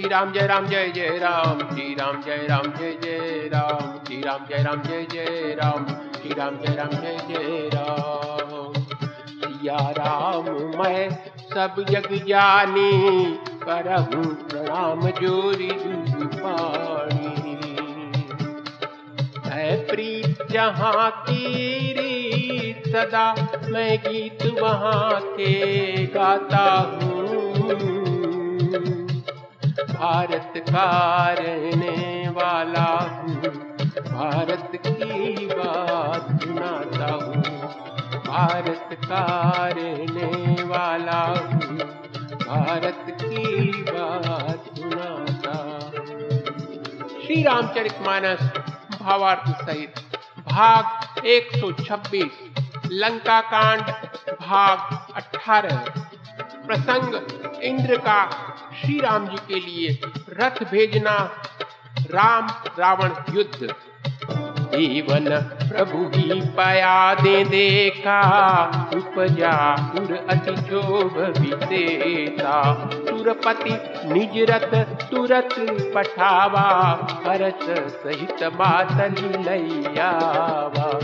श्री राम जय राम जय जय राम श्री राम जय राम जय जय राम श्री राम जय राम जय जय राम श्री राम जय राम जय जय राम सिया राम, मैं सब जग जानी करहूँ प्रणाम जोरी पानी। है प्रीत जहाँ की सदा मैं गीत वहाँ के गाता हूँ। भारत का रहने वाला हूँ। भारत की बात सुनाता हूँ। भारत का रहने वाला हूँ। भारत की बात सुनाता श्री रामचरित मानस भावार्थ सहित भाग 126 लंका कांड भाग 18 प्रसंग इंद्र का श्री राम जी के लिए रथ भेजना राम रावण युद्ध। जीवन प्रभु ही पाया दे देखा उपजा उर अति शोभ विशेषा। सुरपति निज रथ तुरत पठावा हरस सहित मातली लैयावा।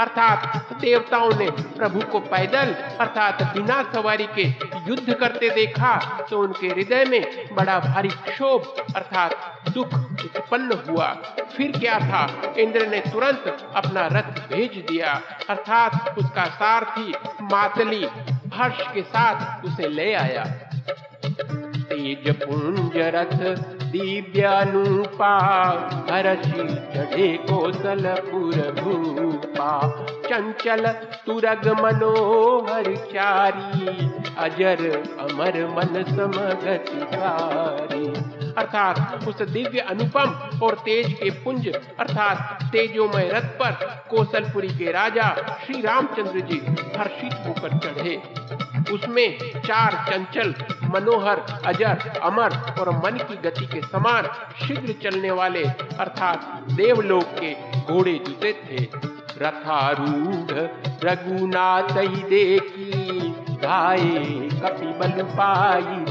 अर्थात देवताओं ने प्रभु को पैदल, अर्थात बिना सवारी के युद्ध करते देखा तो उनके हृदय में बड़ा भारी क्षोभ, अर्थात दुख उत्पन्न हुआ। फिर क्या था? इंद्र ने तुरंत अपना रथ भेज दिया। अर्थात उसका सारथी मातली हर्ष के साथ उसे ले आया। तेज पुंज रथ दिव्यानुपा, हरषि चढ़े कौशलपुर भूपा चंचल तुरग मनोहर चारी अजर अमर मन समगतिकारी। अर्थात उस दिव्य अनुपम और तेज के पुंज, अर्थात तेजोमय रथ पर कौशलपुरी के राजा श्री रामचंद्र जी हर्षित होकर चढ़े। उसमें चार चंचल, मनोहर, अजर, अमर और मन की गति के समान शीघ्र चलने वाले, अर्थात देवलोक के घोड़े जुटे थे। रथारूढ़ रघुनाथ ही देखी गाये कपि बल पाई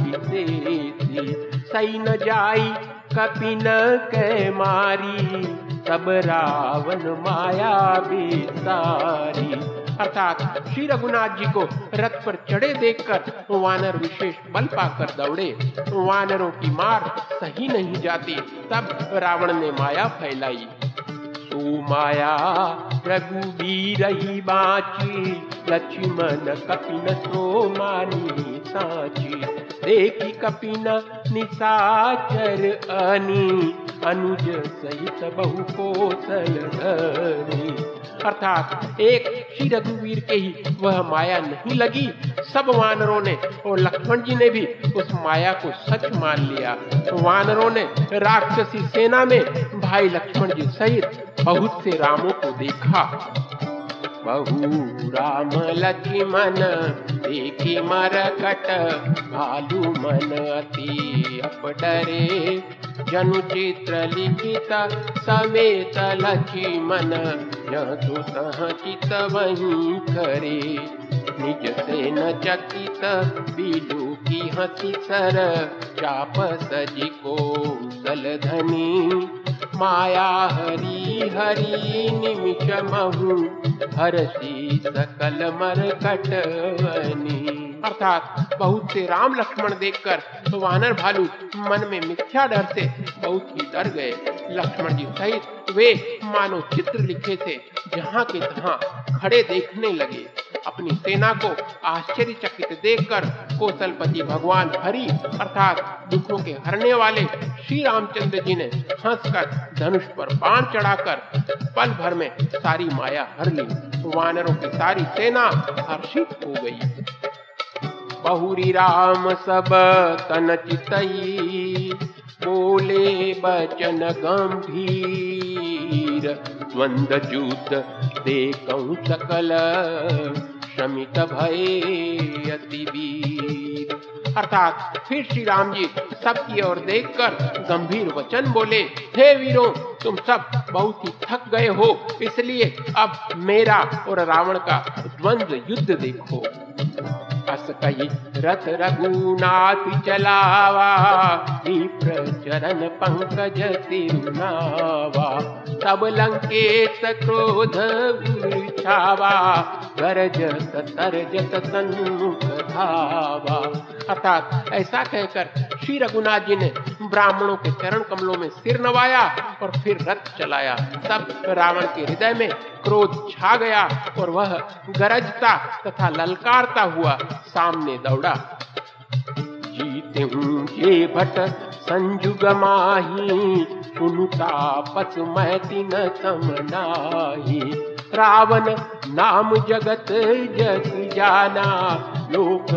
सही न जाई, कपि न कै मारी। तब रावण माया बेसारी। अर्थात श्री रघुनाथ जी को रथ पर चढ़े देखकर वानर विशेष बल पाकर दौड़े। वानरों की मार सही नहीं जाती, तब रावण ने माया फैलाई। माया, रघुवीर ही बाची, लक्ष्मण कपिन सो मानी साची। देखी कपिन, निसाचर अनी, अनुज सहित बहु कोसल अर्थात एक श्री रघुवीर के ही वह माया नहीं लगी। सब वानरों ने और लक्ष्मण जी ने भी उस माया को सच मान लिया। वानरों ने राक्षसी सेना में भाई लक्ष्मण जी सहित बहुत से रामों को देखा। बहु राम लक्ष्मण, देखी मरकट भालू मन अति अपडरे। जनु चित्र लिखित, समेत लक्ष्मण सुत चित वही करे। निज से न चकित, बिलू की हसी सर चाप सजी को सल धनी। माया हरी हरी निमिषमहु हरसी सकल मर मरकटवनी अर्थात बहुत से राम लक्ष्मण देखकर वानर भालू मन में मिथ्या डर से बहुत ही डर गए। लक्ष्मण जी सहित वे मानो चित्र लिखे थे, जहाँ के तहाँ खड़े देखने लगे। अपनी सेना को आश्चर्यचकित देखकर कौशलपति भगवान हरि, अर्थात दुखों के हरने वाले श्री रामचंद्र जी ने हंसकर धनुष पर बाण चढ़ाकर पल भर में सारी माया हर ली। वानरों की सारी सेना हर्षित हो गई। बहुरी राम सब तन चितई। बोले बचन गंभीर, द्वंद जूत देखऊं सकल, शमित भय अति वीर। अर्थात फिर श्री राम जी सबकी ओर देखकर गंभीर वचन बोले, हे वीरों, तुम सब बहुत ही थक गए हो, इसलिए अब मेरा और रावण का द्वंद्व युद्ध देखो। अस कही रथ रघुनाथ चलावा विप्र चरण पंकज तिरुनावा। तब लंकेश क्रोध छावा गरजत तरजत सन्मुख धावा। अर्थात ऐसा कहकर श्री रघुनाथ जी ने ब्राह्मणों के चरण कमलों में सिर नवाया और फिर रथ चलाया। तब रावण के हृदय में क्रोध छा गया और वह गरजता तथा ललकारता हुआ सामने दौड़ा। जीते हूँ ये भट संजुग माही सुनुता पस मैतिन समनाही रावण नाम जगत जग जाना, लोक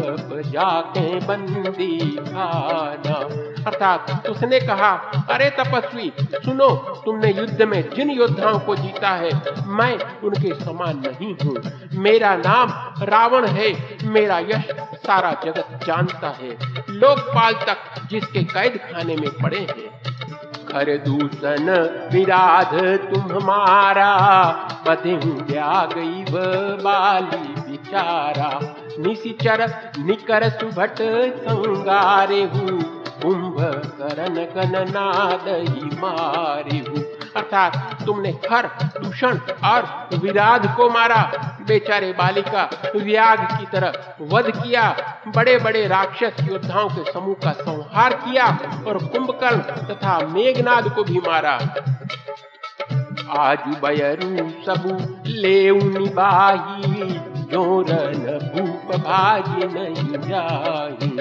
जाके बंदी खाना अर्थात उसने कहा, अरे तपस्वी, सुनो, तुमने युद्ध में जिन योद्धाओं को जीता है, मैं उनके समान नहीं हूँ। मेरा नाम रावण है, मेरा यश सारा जगत जानता है। लोकपाल तक जिसके कैद खाने में पड़े हैं। खर दूषण विराध तुम हमारा बधे गया गई बाली बिचारा। निशिचर निकर सुभट संगारे हूँ कुंभ करण गणनाद ही मारे अर्थात तुमने खर दूषण और विराध को मारा। बेचारे बालिका व्याग की तरह वध किया बड़े बड़े राक्षस योद्धाओं के समूह का संहार किया और कुंभकर्ण तथा मेघनाद को भी मारा। आज बयरू सबू ले निबाही। जोरन भूप भागी नहीं जाही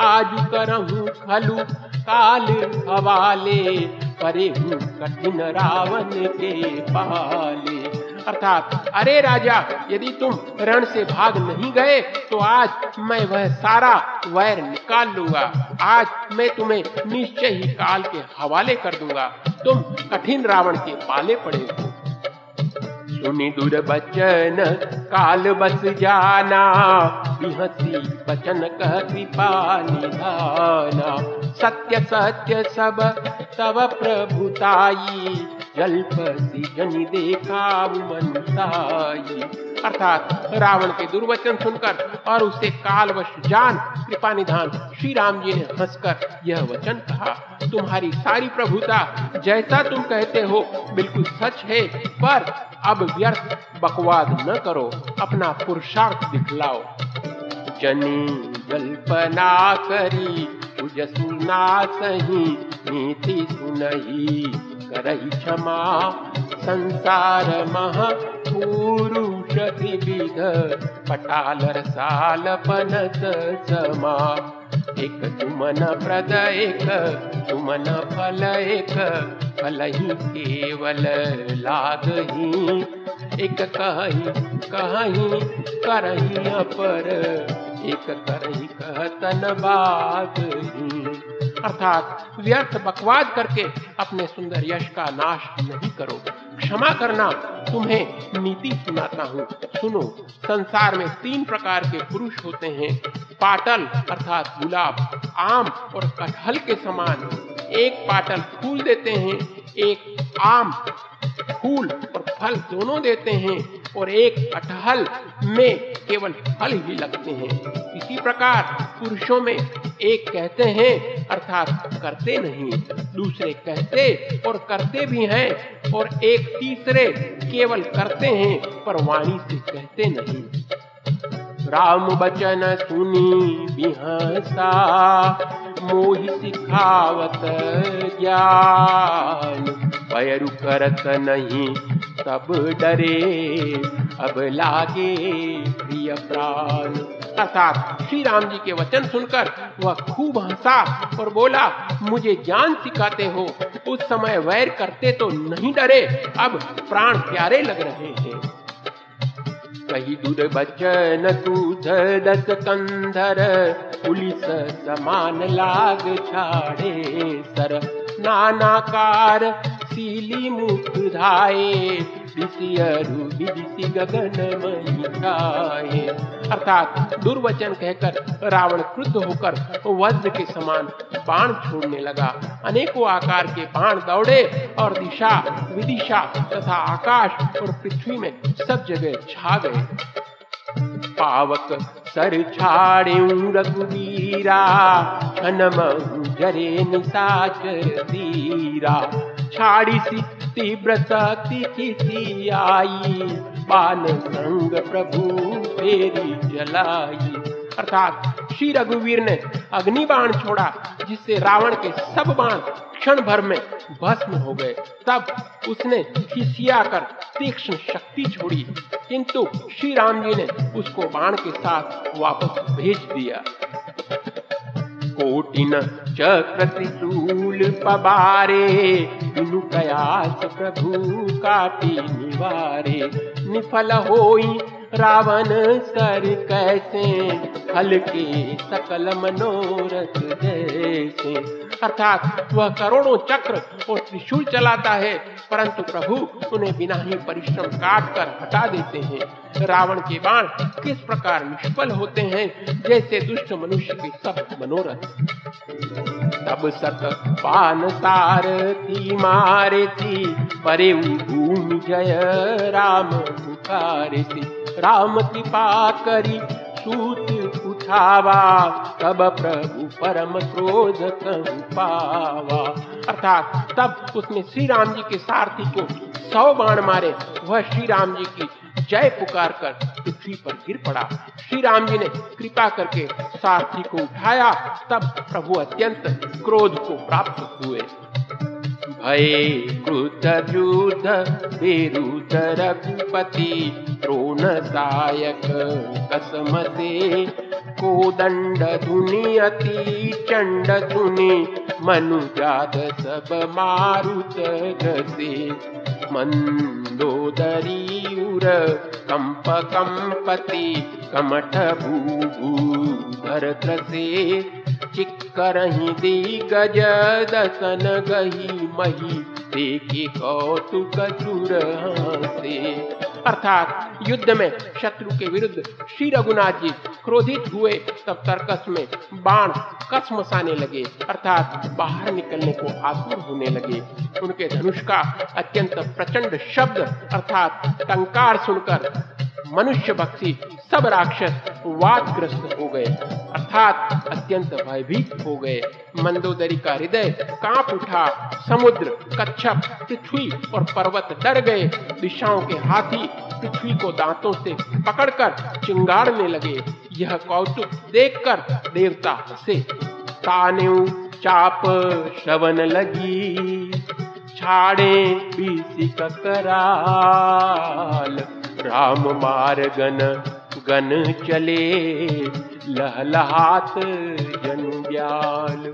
आज करहूँ खलु काल हवाले परे हूँ कठिन रावण के पाले। अर्थात, अरे राजा, यदि तुम रण से भाग नहीं गए तो आज मैं वह सारा वैर निकाल लूँगा। आज मैं तुम्हें निश्चय ही काल के हवाले कर दूँगा। तुम कठिन रावण के पाले पड़े हो। सुनी दूर बचन काल बस जाना हसी बचन कह कृपा निधाना सत्य सत्य सब तब प्रभुताई। जल्पसी जनि देखा मनसाई। अर्थात रावण के दुर्वचन सुनकर और उसे कालवश जान, कृपा निधान श्री राम जी ने हंसकर यह वचन कहा, तुम्हारी सारी प्रभुता जैसा तुम कहते हो, बिल्कुल सच है, पर अब व्यर्थ बकवाद न करो, अपना पुरुषार्थ दिखलाओ। जनी जल्पना करी सुना सही, नीति सुनही करही क्षमा संसार मह पुरुष विविध पटालर साल पनत समा। एक तुमन प्रद एक तुमन फल एक, फल ही केवल लाग ही एक कही कही, करही अपर, एक करही कहतन बात ही। अर्थात व्यर्थ बकवाद करके अपने सुंदर यश का नाश नहीं करो क्षमा करना तुम्हें नीति सुनाता हूँ। सुनो, संसार में तीन प्रकार के पुरुष होते हैं। पाटल अर्थात गुलाब, आम और कटहल के समान। एक पाटल फूल देते हैं, एक आम फूल और फल दोनों देते हैं। और एक कटहल में केवल फल ही लगते हैं। इसी प्रकार पुरुषों में एक कहते हैं, अर्थात करते नहीं, दूसरे कहते और करते भी हैं, और एक तीसरे केवल करते हैं, पर वाणी से कहते नहीं। राम बचन सुनी बिहसा, मोहि सिखावत ज्ञान, पैरु करत नहीं तब डरे। अब लागे प्रिय प्राण। अर्थात श्री राम जी के वचन सुनकर वह खूब हंसा और बोला, मुझे ज्ञान सिखाते हो। उस समय वैर करते तो नहीं डरे। अब प्राण प्यारे लग रहे हैं। कही दूर बचन दूध दस कंधर, पुलिस समान लाग छाड़े सर। नानाकार सीली धाये विषयरु विदिसी गगन महिषाए अर्थात दुर्वचन कहकर, रावण क्रुद्ध होकर वज्र के समान बाण छोड़ने लगा। अनेकों आकार के बाण दौड़े और दिशा, विदिशा तथा आकाश और पृथ्वी में सब जगह छा गए। पावक सर छाड़े रघुवीरा जरे निशाचर धीरा छाड़ी सी तीव्र शक्ति किसी आई। बाल संग प्रभु फेरी जलाई। अर्थात श्री रघुवीर ने अग्नि बाण छोड़ा, जिससे रावण के सब बाण क्षण भर में भस्म हो गए। तब उसने खिसिया कर तीक्ष्ण शक्ति छोड़ी, किंतु श्री राम जी ने उसको बाण के साथ वापस भेज दिया। कोटिन चक्र त्रिशूल पबारे बिनु प्रयास प्रभु काटी निवारे। निफल होई रावण सर कैसे हल के सकल मनोरथ जैसे। अर्थात वह करोड़ों चक्र और त्रिशूल चलाता है, परंतु प्रभु उन्हें बिना ही परिश्रम काट कर हटा देते हैं। रावण के बाण किस प्रकार निष्फल होते हैं, जैसे दुष्ट मनुष्य के सब मनोरथ। तब सत पान सारथी मारे थी परे भूमि जय राम थी राम कृपा करी, सूत उठावा, तब प्रभु परम क्रोध पावा। अर्थात, तब उसने श्री राम जी के सारथी को सौ बाण मारे। वह श्री राम जी की जय पुकार कर पृथ्वी पर गिर पड़ा। श्री राम जी ने कृपा करके सारथी को उठाया। तब प्रभु अत्यंत क्रोध को प्राप्त हुए। भये क्रुद्ध युद्ध विरुद्ध रघुपति, द्रोण सायक कसम से कोदंड धुनि अति चंड धुनि, मनुजात सब मारुत गसे मंदोदरी उर, कंप कंपति, कमठ भू भू धर त्रसे चिक्करहि दी गज दसन गही मही, देखे कौतुक चुर से अर्थात युद्ध में शत्रु के विरुद्ध श्री रघुनाथ जी क्रोधित हुए, तब तर्कस में बाण कस मसाने लगे, अर्थात बाहर निकलने को आतुर होने लगे। उनके धनुष का अत्यंत प्रचंड शब्द, अर्थात टंकार सुनकर मनुष्य भक्ति सब राक्षस वादग्रस्त हो गए। अर्थात अत्यंत भयभीत हो गए। मंदोदरी का हृदय काँप उठा। समुद्र, कच्छप, पृथ्वी और पर्वत डर गए। दिशाओं के हाथी पृथ्वी को दांतों से पकड़कर चिंगाड़ने लगे। यह कौतुक देखकर देवता हंसे। तानेऊ चाप श्रवण लगी। छाड़े बीसी कराल राम मार्गन गन चले लहलहात जनुब्याल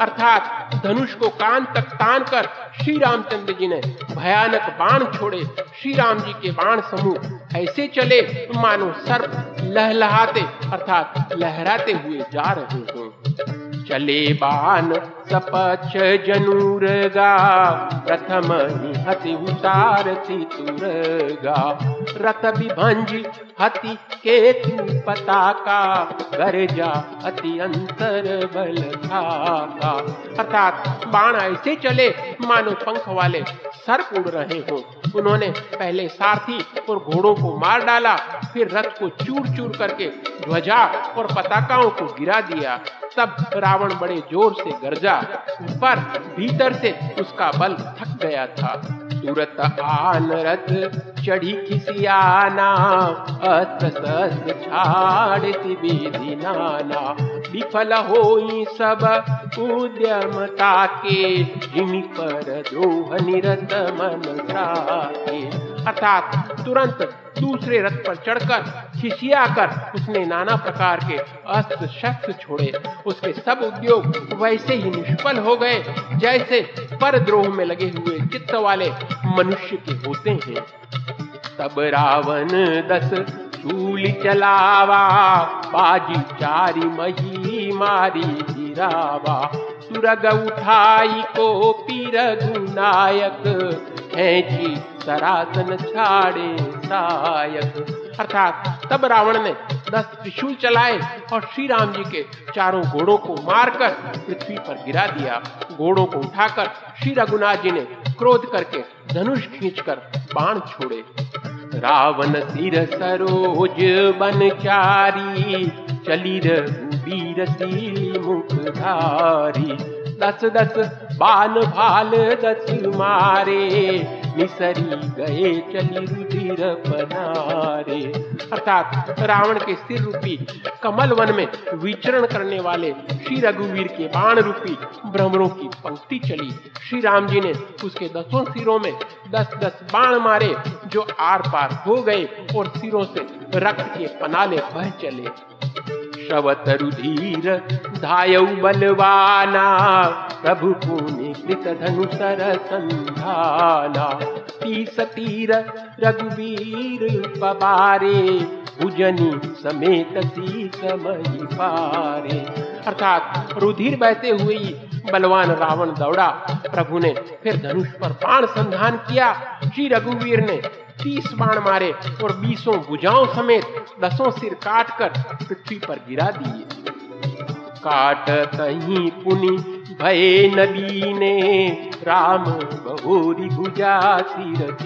अर्थात धनुष को कान तक तान कर श्री रामचंद्र जी ने भयानक बाण छोड़े। श्री राम जी के बाण समूह ऐसे चले, मानो सर्प लहलहाते, अर्थात लहराते हुए जा रहे हों। चले बान सपच जनुरगा। प्रथम हति उतार तुरगा रथ विभंज हति केतु पताका। गरजा अति अंतर बल थाका। अर्थात बाण ऐसे चले, मानो पंख वाले सर्प उड़ रहे हो। उन्होंने पहले सारथी और घोड़ों को मार डाला, फिर रथ को चूर चूर करके ध्वजा और पताकाओं को गिरा दिया। तब रावण बड़े ज़ोर से गरजा, पर भीतर से उसका बल थक गया था। तुरत आन रथ चढ़ी खिसियाना अस्त्र शस्त्र छाड़ती विधि नाना। विफल होई सब उद्यमता के, जिमि पर द्रोह निरत मन के अर्थात तुरंत दूसरे रथ पर चढ़कर खिसिया कर उसने नाना प्रकार के अस्त्र शस्त्र छोड़े। उसके सब उद्योग वैसे ही निष्फल हो गए, जैसे परद्रोह में लगे हुए चित्त वाले मनुष्य के होते हैं। तब रावण दस शूल चलावा, बाजी चारी मही मारी गिरावा सुरग उठाई को पीर गुनायक जी सरासन छाड़े सायक। अर्थात तब रावण ने दस त्रिशूल चलाए और श्री राम जी के चारों घोड़ों को मारकर पृथ्वी पर गिरा दिया। घोड़ों को उठाकर श्री रघुनाथ जी ने क्रोध करके धनुष खींचकर बाण छोड़े। रावण सिर सरोज बन चारी, चली रघुबीर मुखधारी दस दस बाल भाल दस मारे निसरी गए चली रुधिर पनारे। अर्थात रावण के सिर रूपी कमल वन में विचरण करने वाले श्री रघुवीर के बाण रूपी भ्रमरों की पंक्ति चली। श्री राम जी ने उसके दसों सिरों में दस दस बाण मारे, जो आर पार हो गए और सिरों से रक्त के पनाले बह चले। शवतरुधीर धायौ बलवाना प्रभु पुण्य कृत धनुसर संधाना तीस तीर रघुवीर पबारे, भुजनी समेत सी समय पारे। अर्थात रुधिर बहते हुए बलवान रावण दौड़ा। प्रभु ने फिर धनुष पर बाण संधान किया। श्री रघुवीर ने तीस बाण मारे और बीसों भुजाओं समेत दसों सिर काट कर पृथ्वी पर गिरा दिए। काट कहीं पुनि भय नबी ने राम बहुरी भुजा सिर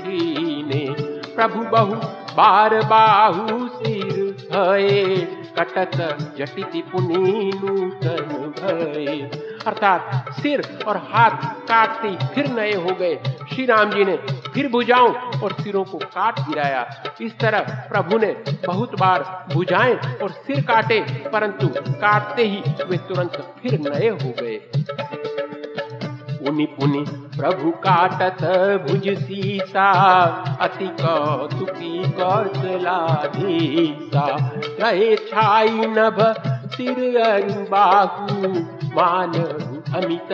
ने प्रभु बहु बार बाहु सिर भय, कटत जटित पुनी नूतन भय। अर्थात सिर और हाथ काटते फिर नए हो गए। श्री राम जी ने फिर भुजाओं और सिरों को काट गिराया। इस तरह प्रभु ने बहुत बार भुजाएँ और सिर काटे, परंतु काटते ही वे तुरंत फिर नए हो गए। पुनि पुनि प्रभु काटत भुज सीसा, अति कौतुकी कौशलाधीसा रहे छाई नभ सिर अमित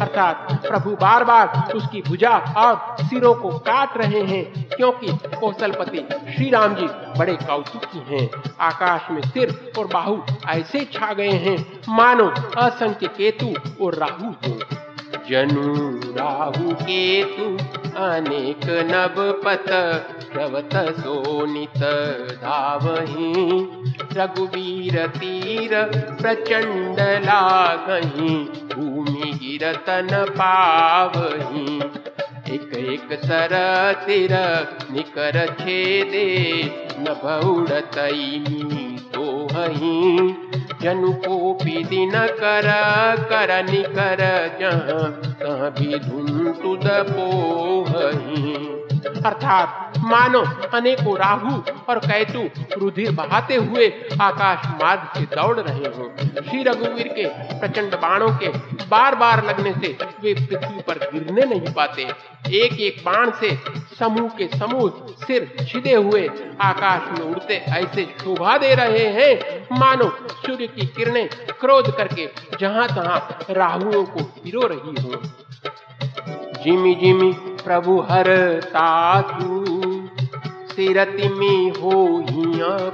अर्थात प्रभु बार बार उसकी भुजा और सिरों को काट रहे हैं, क्योंकि कौशलपति श्री राम जी बड़े कौतुकी हैं। आकाश में सिर और बाहु ऐसे छा गए हैं, मानो असंख्य केतु और राहु हो। जनु राहु केतु, अनेक नव पत, प्रवत सोनित, धावही, रघुवीर तीर प्रचंड लागही भूमि गिरतन पावही। एक एक सर तिर निकर छेदे, न भौड़तई हही जनु को दिन कर कर निकर जहाँ। तहाँ भी धुन तुद पोहही अर्थात मानो अनेकों राहु और कैतु रुधिर बहाते हुए आकाश मार्ग से दौड़ रहे हो। श्री रघुवीर के प्रचंड बाणों के बार बार लगने से वे पृथ्वी पर गिरने नहीं पाते। एक एक बाण से समूह के समूह सिर छिदे हुए आकाश में उड़ते ऐसे शोभा दे रहे हैं। मानो सूर्य की किरणें क्रोध करके जहाँ तहां राहुओं को पिरो रही हो। जिमी जिमी प्रभु हर तातु सिरति में हो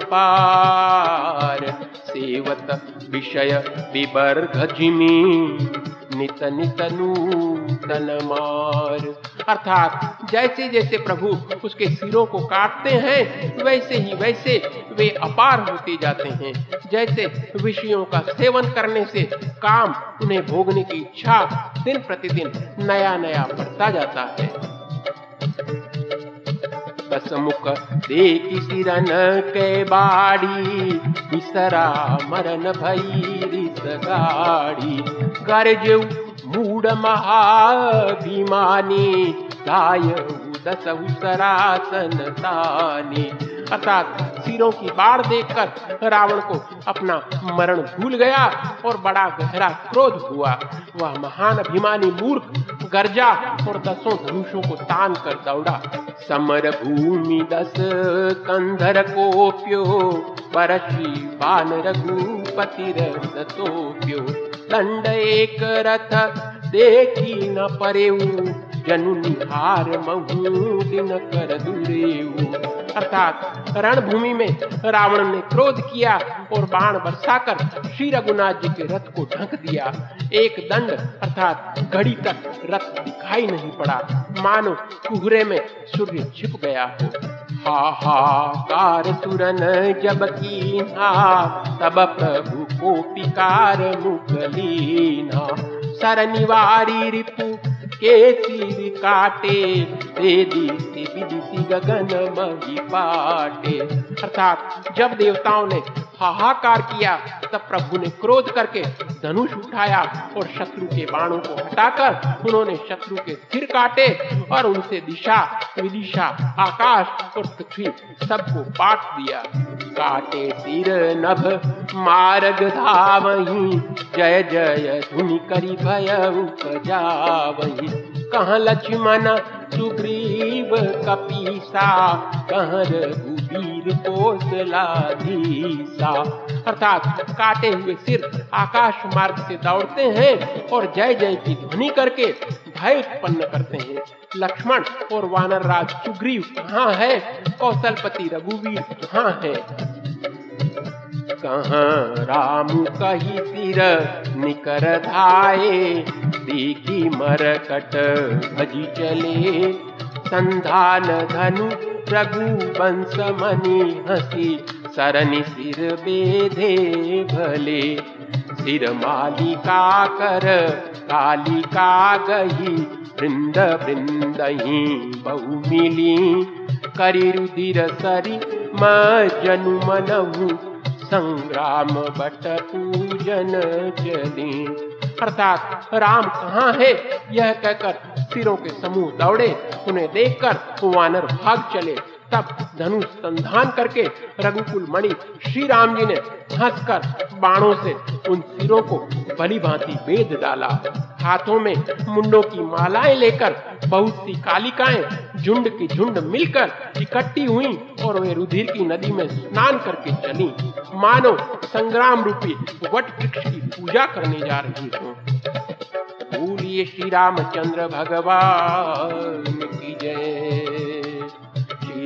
पार। सेवत विषय विवर्ग जिमी नित नित नूतन मार। अर्थात जैसे जैसे प्रभु उसके सिरों को काटते हैं, वैसे ही वैसे वे अपार होते जाते हैं। जैसे विषयों का सेवन करने से काम उन्हें भोगने की इच्छा दिन प्रतिदिन नया नया बढ़ता जाता है। कसमुख देखी सिरन के बाड़ी, बिसरा मरन भई गाड़ी। गरज मूड महाभिमानी दाय दस सरासन तानी। अर्थात सिरों की बाढ़ देखकर रावण को अपना मरण भूल गया और बड़ा गहरा क्रोध हुआ। वह महान अभिमानी मूर्ख, गर्जा और दसों धनुषों को तान कर दौड़ा। समर भूमि दस कंधर कोप्यो परशी बान रघुपति रथोप्यो दंड एक रथ देखी न परेऊ जनु निहार महू कर दुरेऊ अर्थात रणभूमि में रावण ने क्रोध किया और बाण बरसाकर श्री रघुनाथ जी के रथ को ढक दिया। एक दंड, अर्थात घड़ी तक रथ दिखाई नहीं पड़ा। मानो कुहरे में सूर्य छिप गया हो। हाहाकार तुरन जब कीना, तब प्रभु को पिकार मुकलीना। सरनिवारी रिपु के तीर काटे वेदी से विदिशी गगन मही पाटे। अर्थात जब देवताओं ने हाहाकार किया, तब प्रभु ने क्रोध करके धनुष उठाया और शत्रु के बाणों को हटाकर उन्होंने शत्रु के सिर काटे और उनसे दिशा, विदिशा, आकाश और पृथ्वी सबको पाट दिया। काटे सिर नभ, मार्ग धावही, जय जय धुनि करी भय उपजावही। कहाँ लक्ष्मण सुग्रीव कपीसा कहाँ रघुवीर कोसलाधीसा? अर्थात काटे हुए सिर आकाश मार्ग से दौड़ते हैं और जय जय की ध्वनि करके भय उत्पन्न करते हैं। लक्ष्मण और वानर राज सुग्रीव कहाँ है? कौशलपति रघुवीर कहाँ है? कहाँ राम कही सिर निकर धाये, देखी मरकट भजी चले। संधान धनु रघु बंस मनी हसी, सरनि सिर बेधे भले। सिर मालिका कर, कालिका गही, वृंद वृंद ही बहु मिली। करी रुधिर सरी मनु मनहु संग्राम बट पूजन चली। अर्थात राम कहाँ है? यह कहकर सिरों के समूह दौड़े। उन्हें देखकर वानर भाग चले। तब धनुष संधान करके रघुकुल मणि श्री राम जी ने हंसकर बाणों से उन सिरों को भली भांति बेद डाला। हाथों में मुंडों की मालाएँ लेकर बहुत सी कालिकाएँ झुंड की झुंड मिलकर इकट्ठी हुई और वे रुधिर की नदी में स्नान करके चली। मानो संग्राम रूपी वट वृक्ष की पूजा करने जा रही हो। बोलिए श्री रामचंद्र भगवान की जय।